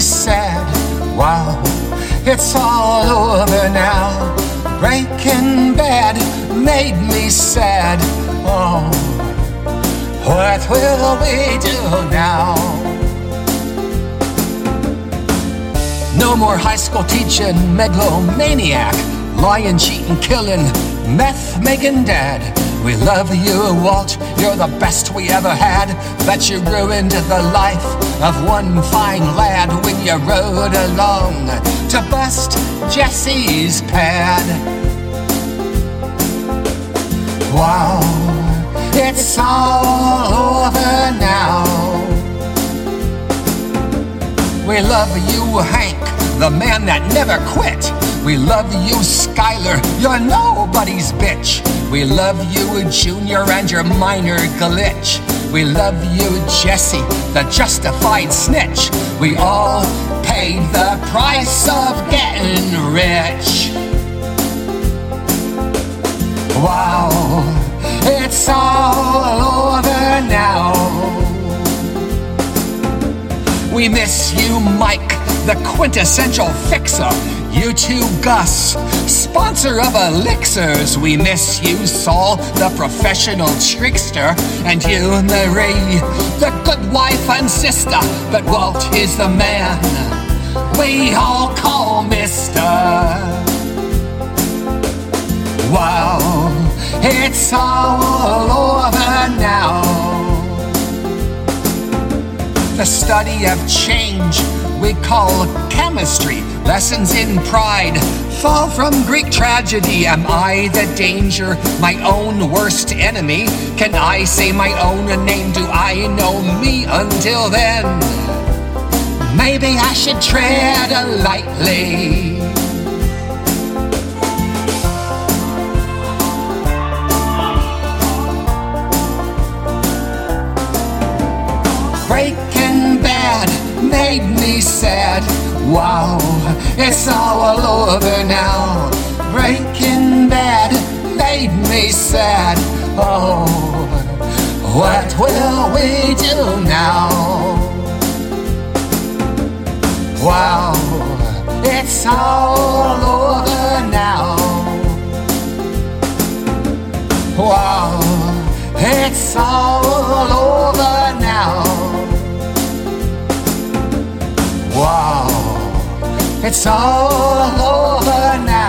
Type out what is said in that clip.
sad. Wow, it's all over now. Breaking Bad made me sad. Oh, what will we do now? No more high school teaching, megalomaniac, lying, cheating, killing, meth making dad. We love you, Walt. You're the best we ever had. But you ruined the life of one fine lad when you rode along to bust Jesse's pad. Wow, it's all over now. We love you, Hank, the man that never quit. We love you, Skyler, you're nobody's bitch. We love you, Junior, and your minor glitch. We love you, Jesse, the justified snitch. We all paid the price of getting rich. Wow, it's all over now. We miss you, Mike, the quintessential fixer. You too, Gus, sponsor of elixirs. We miss you, Saul, the professional trickster. And you, Marie, the good wife and sister. But Walt is the man we all call Mister. Wow, it's all over now. The study of change we call chemistry. Lessons in pride fall from Greek tragedy. Am I the danger, my own worst enemy? Can I say my own name? Do I know me until then? Maybe I should tread lightly. Made me sad. Wow, it's all over now. Breaking Bad made me sad. Oh, what will we do now? Wow, it's all over now. Wow, it's all over now. It's all over now.